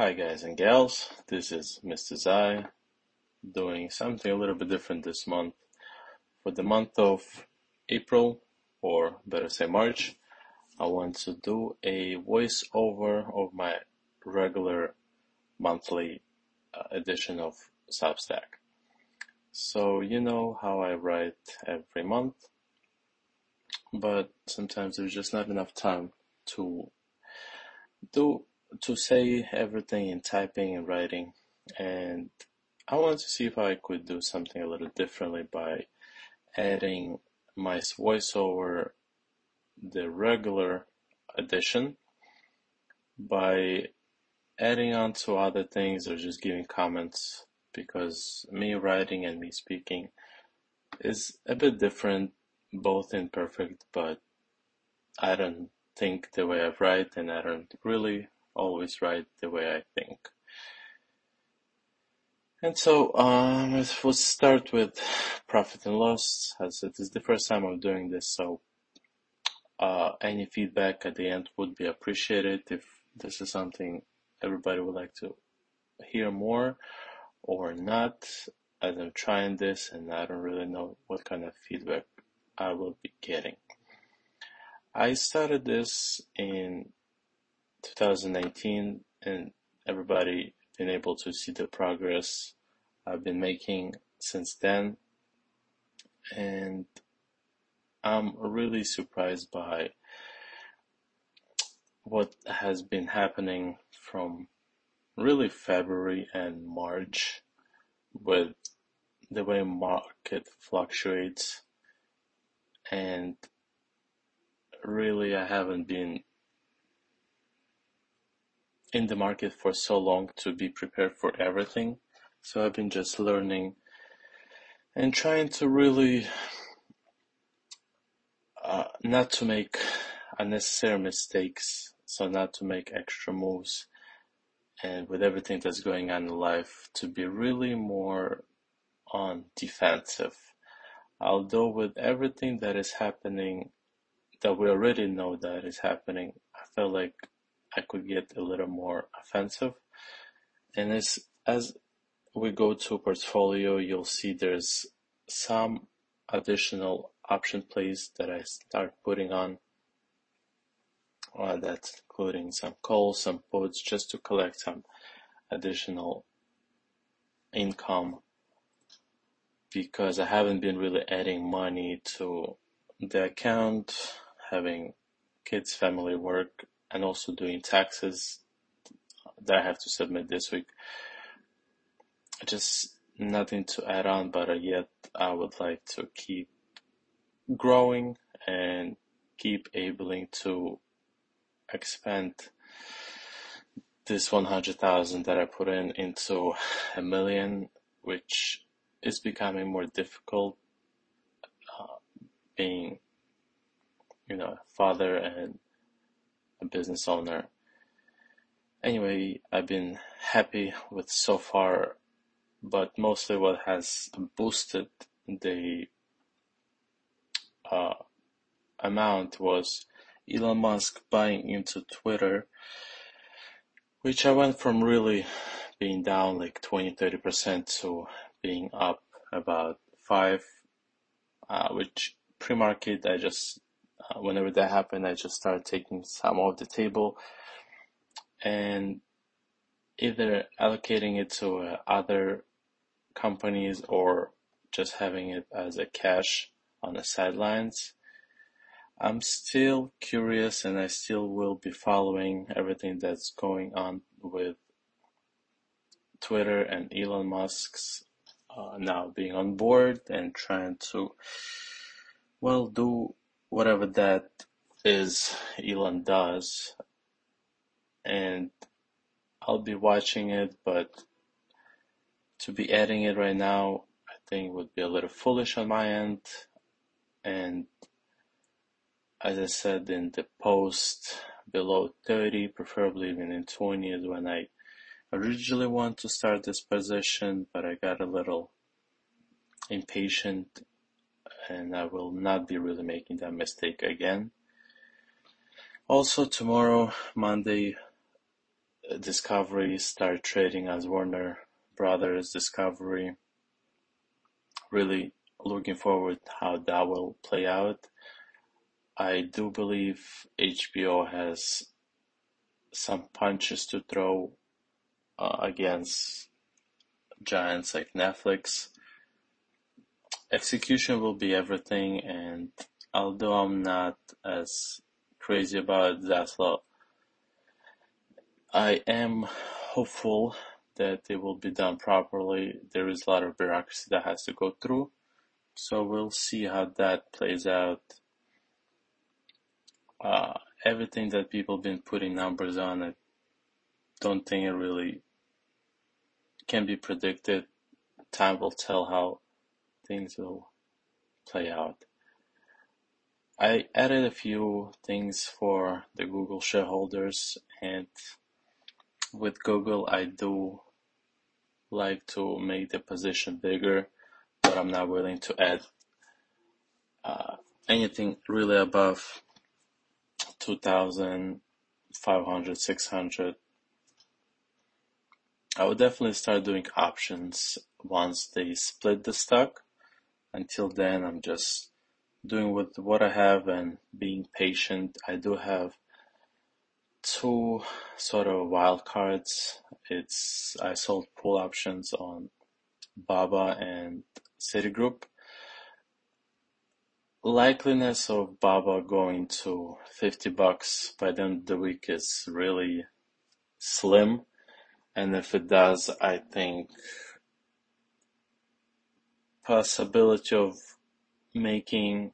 Hi guys and gals, this is Mr. Zai doing something a little bit different this month. For the month of April, or better say March, I want to do a voiceover of my regular monthly uh, edition of Substack. So you know how I write every month, but sometimes there's just not enough time to do to say everything in typing and writing and I wanted to see if I could do something a little differently by adding my voiceover the regular edition by adding on to other things or just giving comments because me writing and me speaking is a bit different both imperfect but I don't think the way I write and I don't really always write the way I think. And so um, we'll start with profit and loss as it is the first time I'm doing this so uh, any feedback at the end would be appreciated if this is something everybody would like to hear more or not as I'm trying this and I don't really know what kind of feedback I will be getting. I started this in 2019 and everybody been able to see the progress I've been making since then. And I'm really surprised by what has been happening from really February and March with the way market fluctuates. And really I haven't been in the market for so long to be prepared for everything. So I've been just learning and trying to really uh, not to make unnecessary mistakes. So not to make extra moves and with everything that's going on in life to be really more on defensive. Although with everything that is happening that we already know that is happening, I feel like I could get a little more offensive. And as, as we go to portfolio, you'll see there's some additional option plays that I start putting on. Uh, that's including some calls, some puts, just to collect some additional income because I haven't been really adding money to the account, having kids, family work, and also doing taxes that I have to submit this week. Just nothing to add on, but uh, yet I would like to keep growing and keep able to expand this 100,000 that I put in into a million, which is becoming more difficult uh, being, you know, a father and a business owner. Anyway, I've been happy with so far, but mostly what has boosted the uh, amount was Elon Musk buying into Twitter, which I went from really being down like 20 30% to being up about 5 uh, which pre-market I just whenever that happened, I just started taking some off the table and either allocating it to uh, other companies or just having it as a cash on the sidelines. I'm still curious and I still will be following everything that's going on with Twitter and Elon Musk's uh, now being on board and trying to, well, do whatever that is Elon does. And I'll be watching it but to be adding it right now I think would be a little foolish on my end. And as I said in the post below 30 preferably even in 20 is when I originally want to start this position but I got a little impatient and I will not be really making that mistake again. Also tomorrow, Monday, Discovery start trading as Warner Brothers Discovery. Really looking forward how that will play out. I do believe HBO has some punches to throw uh, against giants like Netflix. Execution will be everything, and although I'm not as crazy about Zaslav, I am hopeful that it will be done properly. There is a lot of bureaucracy that has to go through, so we'll see how that plays out. Uh, everything that people have been putting numbers on, I don't think it really can be predicted. Time will tell how things will play out. I added a few things for the Google shareholders and with Google I do like to make the position bigger but I'm not willing to add uh, anything really above 2500 600 I would definitely start doing options once they split the stock until then I'm just doing with what I have and being patient. I do have two sort of wild cards. It's I sold put options on Baba and Citigroup. Likeliness of Baba going to 50 bucks by the end of the week is really slim. And if it does, I think possibility of making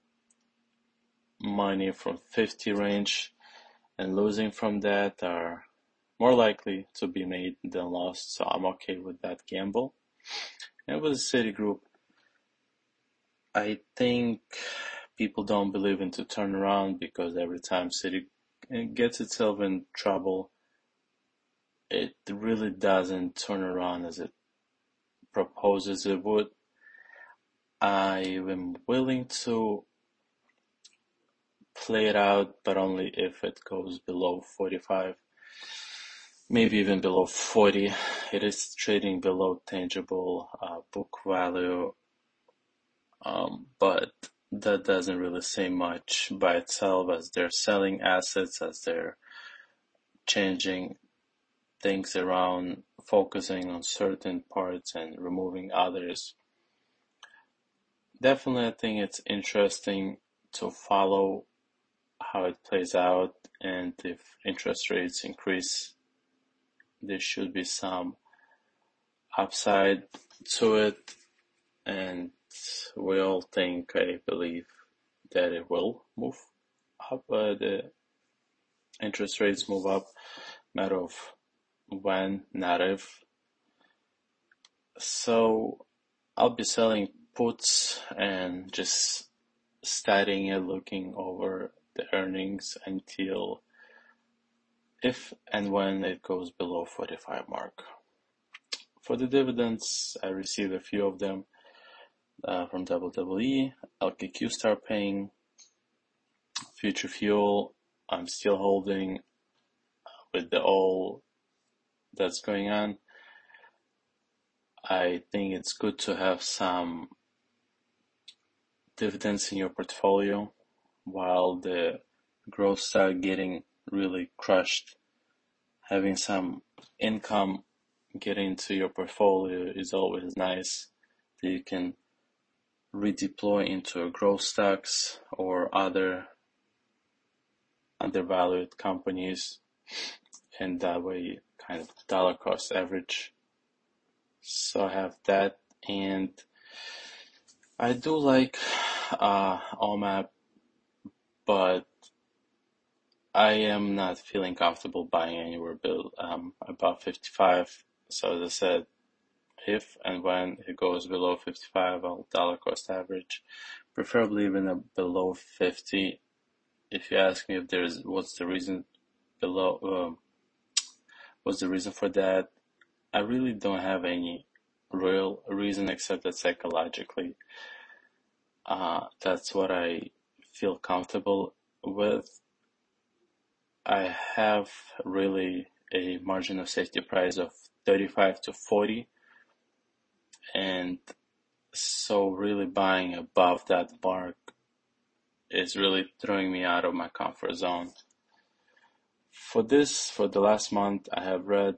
money from 50 range and losing from that are more likely to be made than lost. So I'm okay with that gamble. And with Citigroup, I think people don't believe in to turn around because every time Citi gets itself in trouble, it really doesn't turn around as it proposes it would. I am willing to play it out, but only if it goes below 45, maybe even below 40. It is trading below tangible uh, book value, um, but that doesn't really say much by itself as they're selling assets, as they're changing things around, focusing on certain parts and removing others. Definitely, I think it's interesting to follow how it plays out and if interest rates increase, there should be some upside to it and we all think, I believe, that it will move up. Uh, the interest rates move up, matter of when, not if. So I'll be selling puts and just studying it, looking over the earnings until if and when it goes below 45 mark. For the dividends, I received a few of them uh, from WWE. LKQ Star paying. Future Fuel, I'm still holding with the all that's going on. I think it's good to have some dividends in your portfolio while the growth start getting really crushed. Having some income get into your portfolio is always nice that you can redeploy into growth stocks or other undervalued companies and that way kind of dollar cost average. So I have that and I do like uh, OMAP but I am not feeling comfortable buying anywhere below um, about 55. So as I said, if and when it goes below 55 I'll dollar cost average, preferably even below 50. If you ask me if there's what's the reason below, um, what's the reason for that, I really don't have any real reason except that psychologically, uh, that's what I feel comfortable with. I have really a margin of safety price of 35 to 40 and so really buying above that mark is really throwing me out of my comfort zone. For this, for the last month, I have read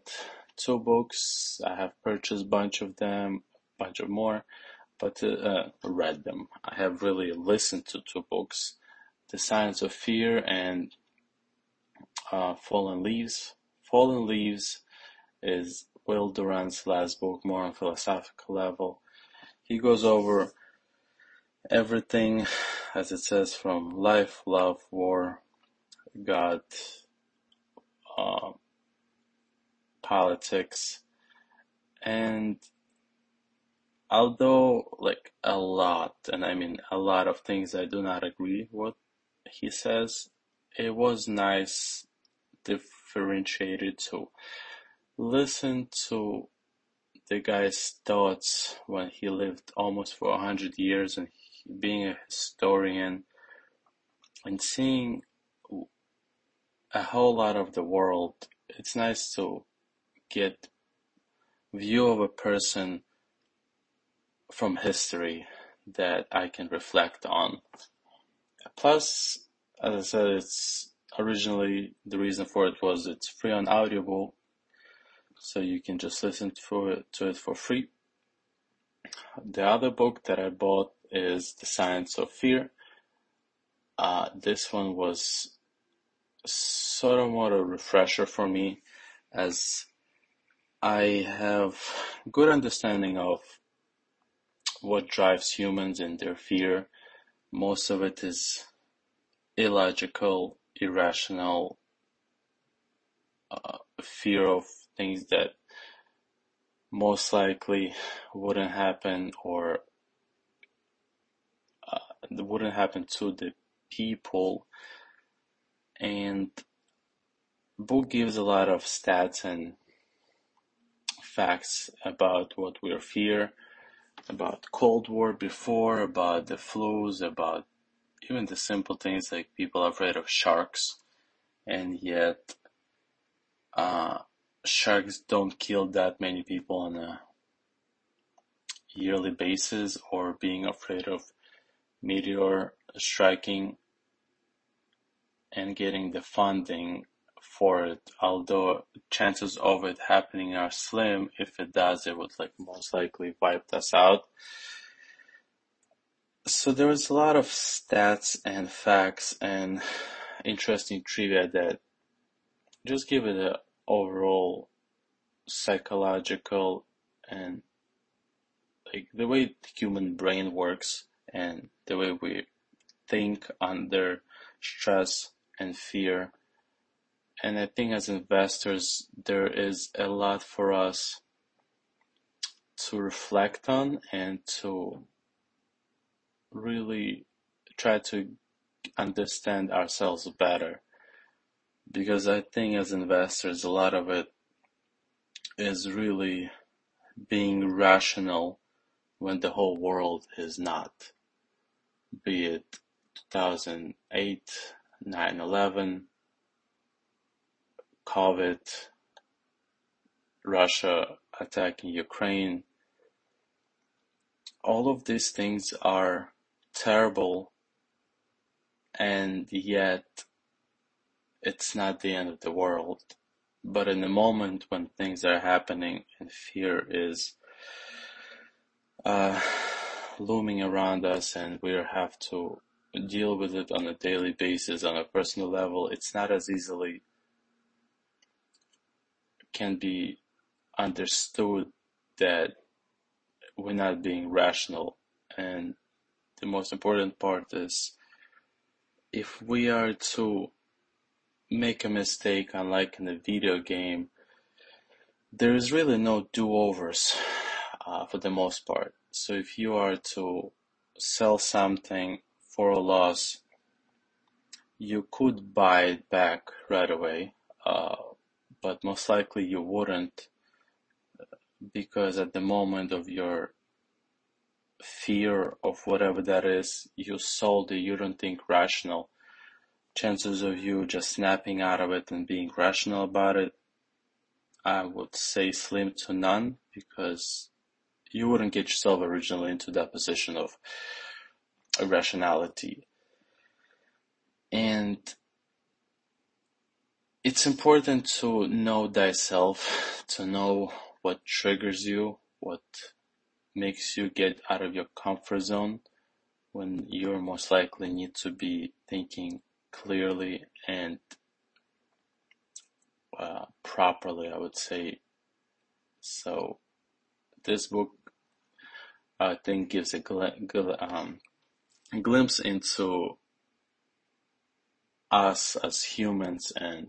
two books. I have purchased a bunch of them, bunch of more, but uh, read them. I have really listened to two books, The Science of Fear and uh, Fallen Leaves. Fallen Leaves is Will Durant's last book, more on philosophical level. He goes over everything, as it says, from life, love, war, God, uh, politics, and although like a lot, and I mean a lot of things I do not agree with he says, it was nice differentiated to listen to the guy's thoughts when he lived almost for a hundred years and being a historian and seeing a whole lot of the world. It's nice to get view of a person from history that I can reflect on. Plus, as I said, it's originally the reason for it was it's free on Audible, so you can just listen to it, to it for free. The other book that I bought is The Science of Fear. Uh, this one was sort of more a refresher for me as I have good understanding of what drives humans and their fear. Most of it is illogical, irrational uh, fear of things that most likely wouldn't happen or uh, wouldn't happen to the people and book gives a lot of stats and facts about what we fear about cold war before about the flus about even the simple things like people are afraid of sharks and yet uh, sharks don't kill that many people on a yearly basis or being afraid of meteor striking and getting the funding for it although chances of it happening are slim if it does it would like most likely wipe us out so there was a lot of stats and facts and interesting trivia that just give it an overall psychological and like the way the human brain works and the way we think under stress and fear. And I think as investors, there is a lot for us to reflect on and to really try to understand ourselves better. Because I think as investors, a lot of it is really being rational when the whole world is not. Be it 2008, 9-11, COVID, Russia attacking Ukraine. All of these things are terrible and yet it's not the end of the world. But in the moment when things are happening and fear is uh, looming around us and we have to deal with it on a daily basis on a personal level, it's not as easily can be understood that we're not being rational. And the most important part is if we are to make a mistake, unlike in a video game, there is really no do-overs uh, for the most part. So if you are to sell something for a loss, you could buy it back right away, uh, but most likely you wouldn't uh, because at the moment of your fear of whatever that is, you sold it, you don't think rational chances of you just snapping out of it and being rational about it I would say slim to none because you wouldn't get yourself originally into that position of irrationality. And it's important to know thyself, to know what triggers you, what makes you get out of your comfort zone when you're most likely need to be thinking clearly and uh, properly, I would say. So this book, I think, gives a gl- um, glimpse into us as humans and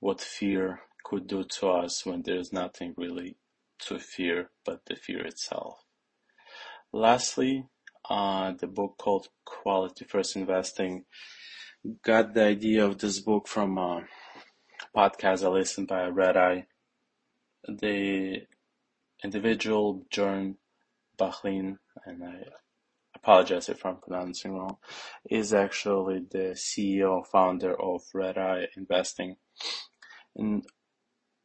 what fear could do to us when there's nothing really to fear but the fear itself. Lastly, uh, the book called Quality First Investing got the idea of this book from a podcast I listened by Red Eye. The individual, Jorn Bachlin, and I apologize if I'm pronouncing wrong, is actually the CEO founder of Red Eye Investing. And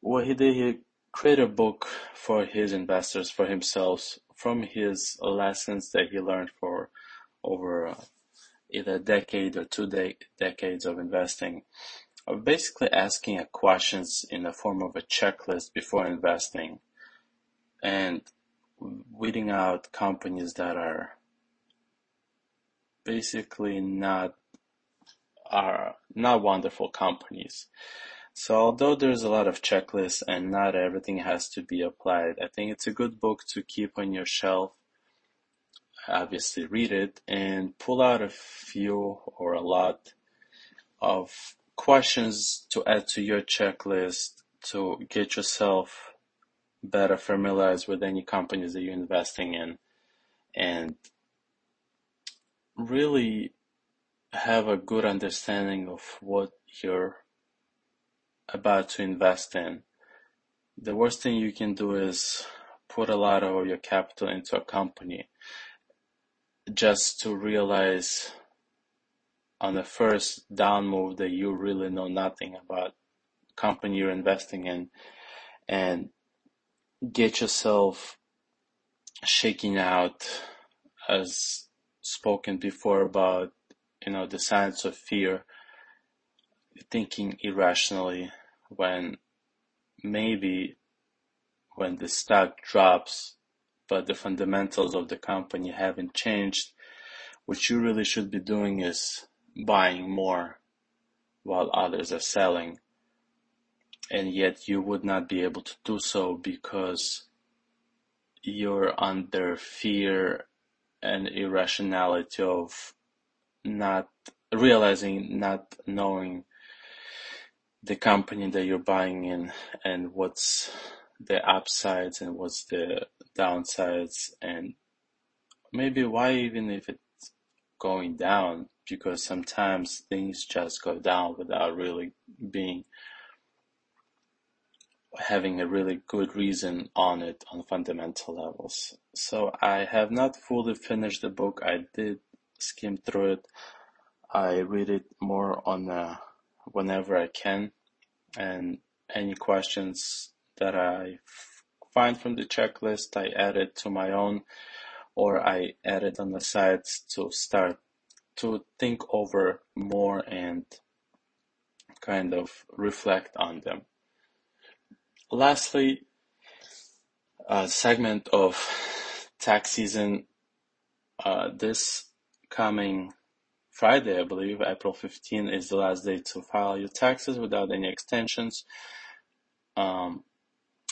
what he did, he created a book for his investors, for himself, from his lessons that he learned for over uh, either a decade or two de- decades of investing. Of basically asking questions in the form of a checklist before investing and weeding out companies that are basically not are not wonderful companies. So although there's a lot of checklists and not everything has to be applied, I think it's a good book to keep on your shelf. Obviously read it and pull out a few or a lot of questions to add to your checklist to get yourself better familiarized with any companies that you're investing in and really have a good understanding of what you're about to invest in. The worst thing you can do is put a lot of your capital into a company just to realize on the first down move that you really know nothing about company you're investing in and get yourself shaking out as spoken before about you know the Science of Fear thinking irrationally when maybe when the stock drops but the fundamentals of the company haven't changed what you really should be doing is buying more while others are selling. And yet you would not be able to do so because you're under fear and irrationality of not realizing, not knowing the company that you're buying in and what's the upsides and what's the downsides and maybe why even if it's going down because sometimes things just go down without really being having a really good reason on it on fundamental levels. So I have not fully finished the book. I did skim through it. I read it more on uh, whenever I can, and any questions that I find from the checklist, I add it to my own, or I add it on the sides to start to think over more and kind of reflect on them. Lastly, a segment of tax season. Uh, this coming Friday, I believe, April 15 is the last day to file your taxes without any extensions. Um,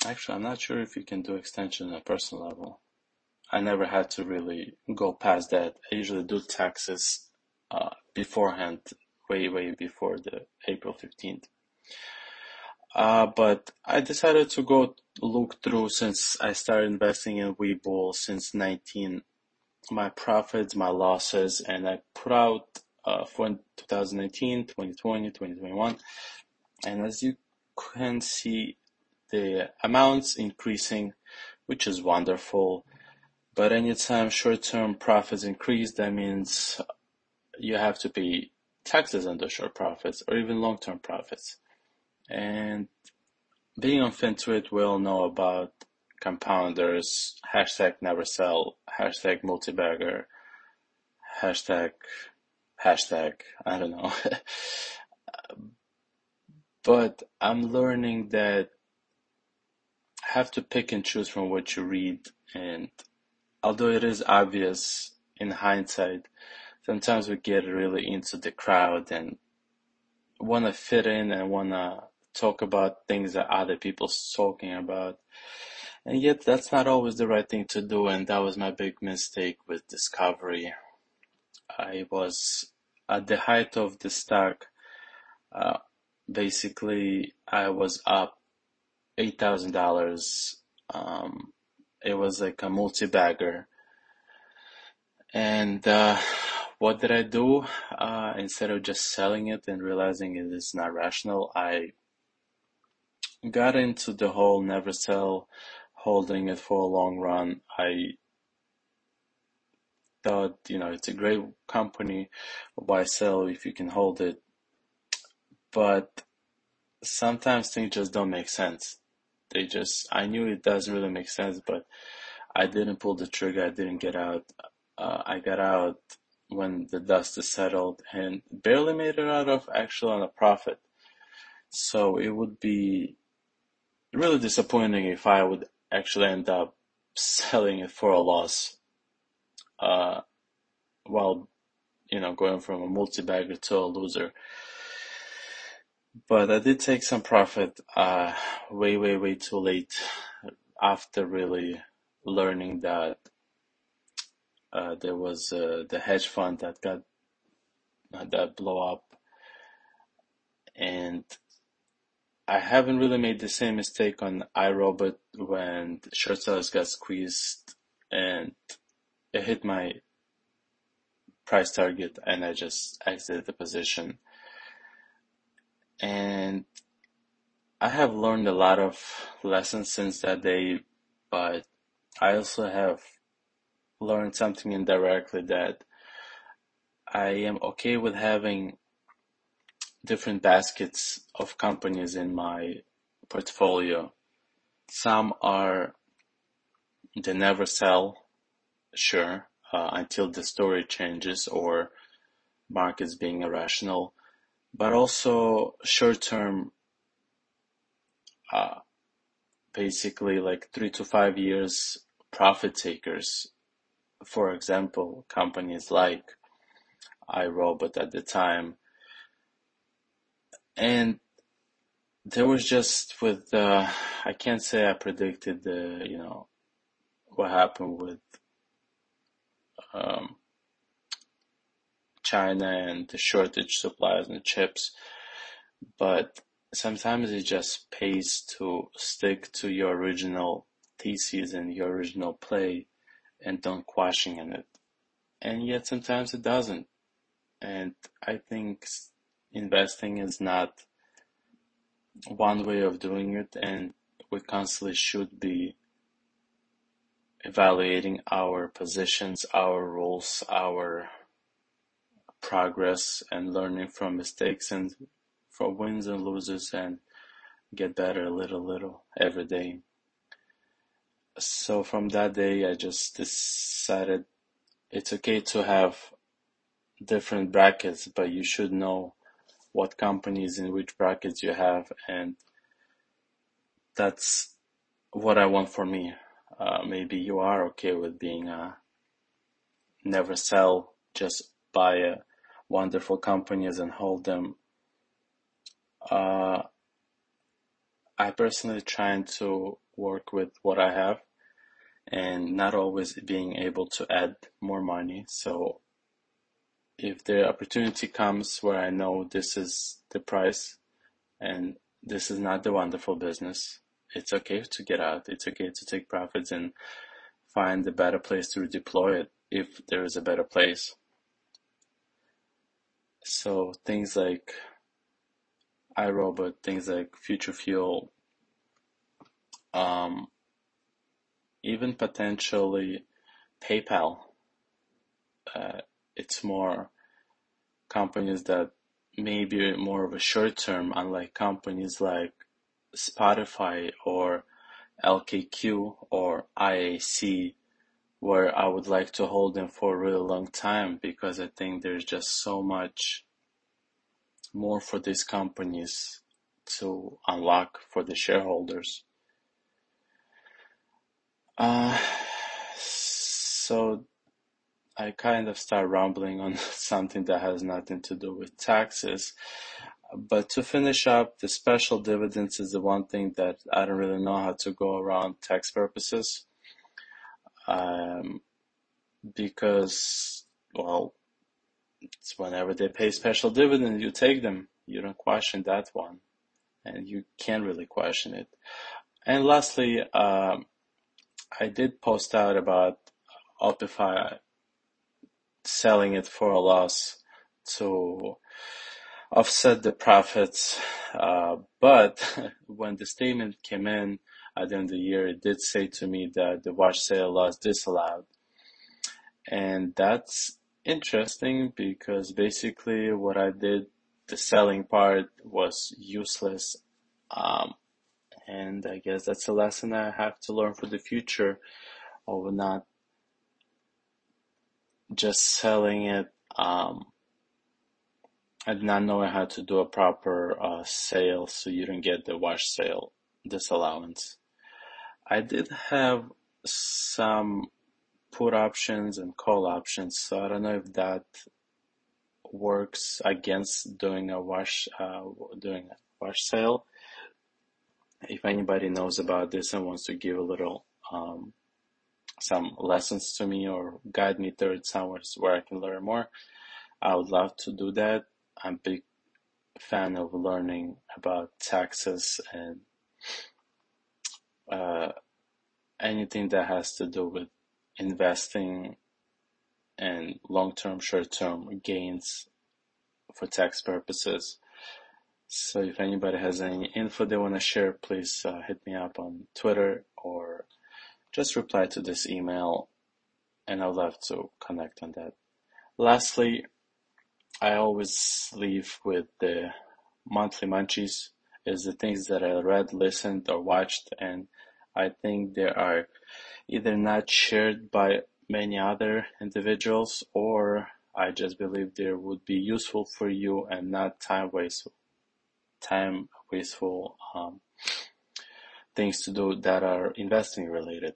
actually, I'm not sure if you can do extension on a personal level. I never had to really go past that. I usually do taxes uh, beforehand, way, way before the April 15th. Uh, but I decided to go look through since I started investing in Webull since 19, my profits, my losses, and I put out uh, for 2019, 2020, 2021. And as you can see, the amounts increasing, which is wonderful. But anytime short-term profits increase, that means you have to pay taxes on the short profits or even long-term profits. And being on FinTwit, we all know about compounders, hashtag never sell, hashtag multibagger, hashtag, hashtag, I don't know. but I'm learning that I have to pick and choose from what you read. And although it is obvious in hindsight, sometimes we get really into the crowd and want to fit in and want to talk about things that other people's talking about. And yet that's not always the right thing to do. And that was my big mistake with Discovery. I was at the height of the stock. Uh, basically, I was up $8,000. Um, it was like a multi-bagger. And, uh, what did I do? Uh, instead of just selling it and realizing it is not rational, I got into the whole never sell, holding it for a long run. I thought, you know, it's a great company. Why sell if you can hold it? But sometimes things just don't make sense. They just, I knew it doesn't really make sense, but I didn't pull the trigger. I didn't get out. Uh, I got out when the dust is settled and barely made it out of actually on a profit. So it would be really disappointing if I would actually end up selling it for a loss, uh, while, you know, going from a multi-bagger to a loser. But I did take some profit, uh, way, way, way too late after really learning that, uh, there was, uh, the hedge fund that got, that blow up and I haven't really made the same mistake on iRobot when short sellers got squeezed and it hit my price target and I just exited the position. And I have learned a lot of lessons since that day, but I also have learned something indirectly that I am okay with having different baskets of companies in my portfolio. Some are they never sell, sure, uh, until the story changes or markets being irrational, but also short-term, uh, basically like three to five years profit takers. For example, companies like iRobot at the time and there was just with uh, I can't say I predicted the you know what happened with um, China and the shortage supplies and the chips, but sometimes it just pays to stick to your original thesis and your original play and don't quashing in it. And yet sometimes it doesn't. And I think investing is not one way of doing it and we constantly should be evaluating our positions, our roles, our progress and learning from mistakes and from wins and losses and get better little little every day. So from that day I just decided it's okay to have different brackets but you should know what companies in which brackets you have and that's what I want for me. Uh, maybe you are okay with being a never sell, just buy a wonderful companies and hold them. Uh, I personally trying to work with what I have and not always being able to add more money. So if the opportunity comes where I know this is the price and this is not the wonderful business, it's okay to get out. It's okay to take profits and find a better place to redeploy it if there is a better place. So things like iRobot, things like Future Fuel, um, even potentially PayPal. Uh, it's more companies that may be more of a short term, unlike companies like Spotify or LKQ or IAC where I would like to hold them for a really long time because I think there's just so much more for these companies to unlock for the shareholders. Uh, so I kind of start rambling on something that has nothing to do with taxes. But to finish up, the special dividends is the one thing that I don't really know how to go around tax purposes. Um, because, well, it's whenever they pay special dividends, you take them. You don't question that one. And you can't really question it. And lastly, um, I did post out about Spotify selling it for a loss to offset the profits. Uh, but when the statement came in at the end of the year, it did say to me that the wash sale loss disallowed. And that's interesting because basically what I did, the selling part was useless. Um, and I guess that's a lesson I have to learn for the future of not just selling it. Um, I did not know how to do a proper uh, sale so you don't get the wash sale disallowance. I did have some put options and call options, so I don't know if that works against doing a wash uh, doing a wash sale. If anybody knows about this and wants to give a little um, some lessons to me or guide me through somewhere where I can learn more, I would love to do that. I'm a big fan of learning about taxes and uh, anything that has to do with investing and long-term, short-term gains for tax purposes. So if anybody has any info they want to share, please uh, hit me up on Twitter or just reply to this email and I'd love to connect on that. Lastly, I always leave with the monthly munchies is the things that I read, listened or watched and I think they are either not shared by many other individuals or I just believe they would be useful for you and not time wasteful time wasteful um, things to do that are investing related.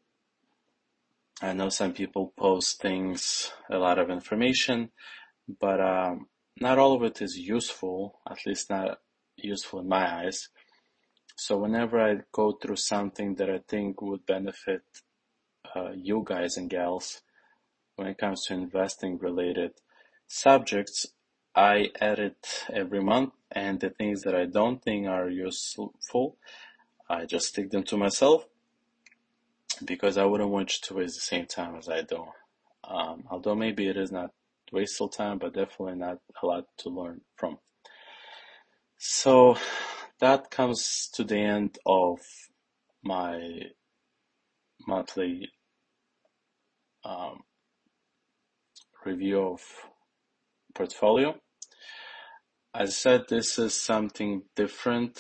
I know some people post things, a lot of information, but um, not all of it is useful, at least not useful in my eyes. So whenever I go through something that I think would benefit uh, you guys and gals when it comes to investing related subjects, I edit every month and the things that I don't think are useful, I just stick them to myself because I wouldn't want you to waste the same time as I do. Um, although maybe it is not wasteful time, but definitely not a lot to learn from. So that comes to the end of my monthly um, review of portfolio. I said, this is something different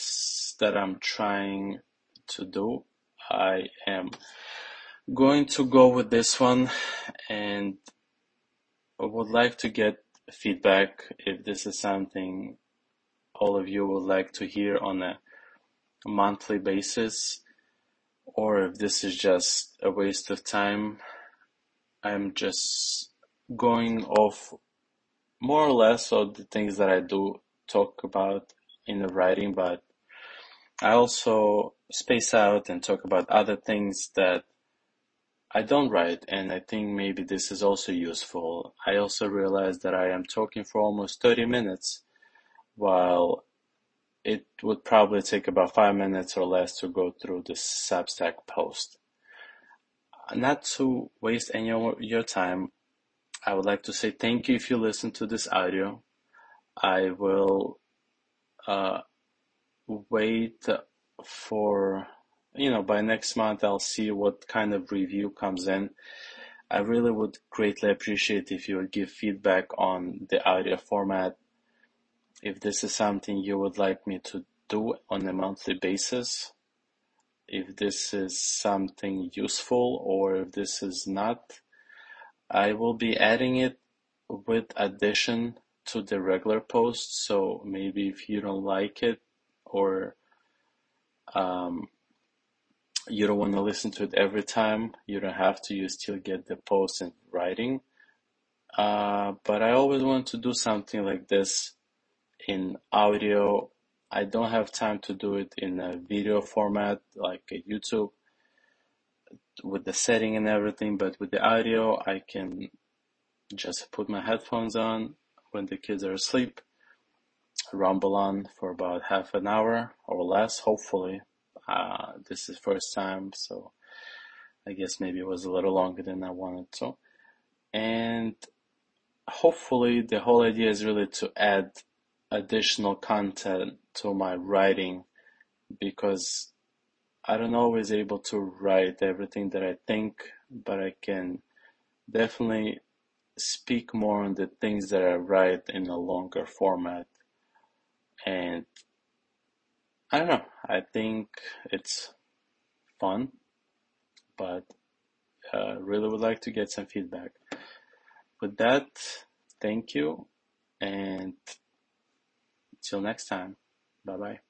that I'm trying to do. I am going to go with this one and I would like to get feedback if this is something all of you would like to hear on a monthly basis or if this is just a waste of time. I'm just going off more or less of the things that I do talk about in the writing, but I also space out and talk about other things that I don't write, and I think maybe this is also useful. I also realize that I am talking for almost 30 minutes, while it would probably take about five minutes or less to go through the Substack post. Not to waste any of your time, I would like to say thank you if you listen to this audio. I will uh, wait for you know, by next month I'll see what kind of review comes in. I really would greatly appreciate if you would give feedback on the audio format. If this is something you would like me to do on a monthly basis. If this is something useful or if this is not, I will be adding it with addition to the regular post. So maybe if you don't like it or um, you don't want to listen to it every time, you don't have to. You still get the post in writing. Uh, but I always want to do something like this in audio. I don't have time to do it in a video format like a YouTube with the setting and everything, but with the audio, I can just put my headphones on when the kids are asleep, rumble on for about half an hour or less, hopefully. Uh, this is first time, so I guess maybe it was a little longer than I wanted to. And hopefully the whole idea is really to add additional content to my writing because I don't always able to write everything that I think, but I can definitely speak more on the things that I write in a longer format. And I don't know, I think it's fun, but uh, really would like to get some feedback. With that, thank you and till next time. Bye bye.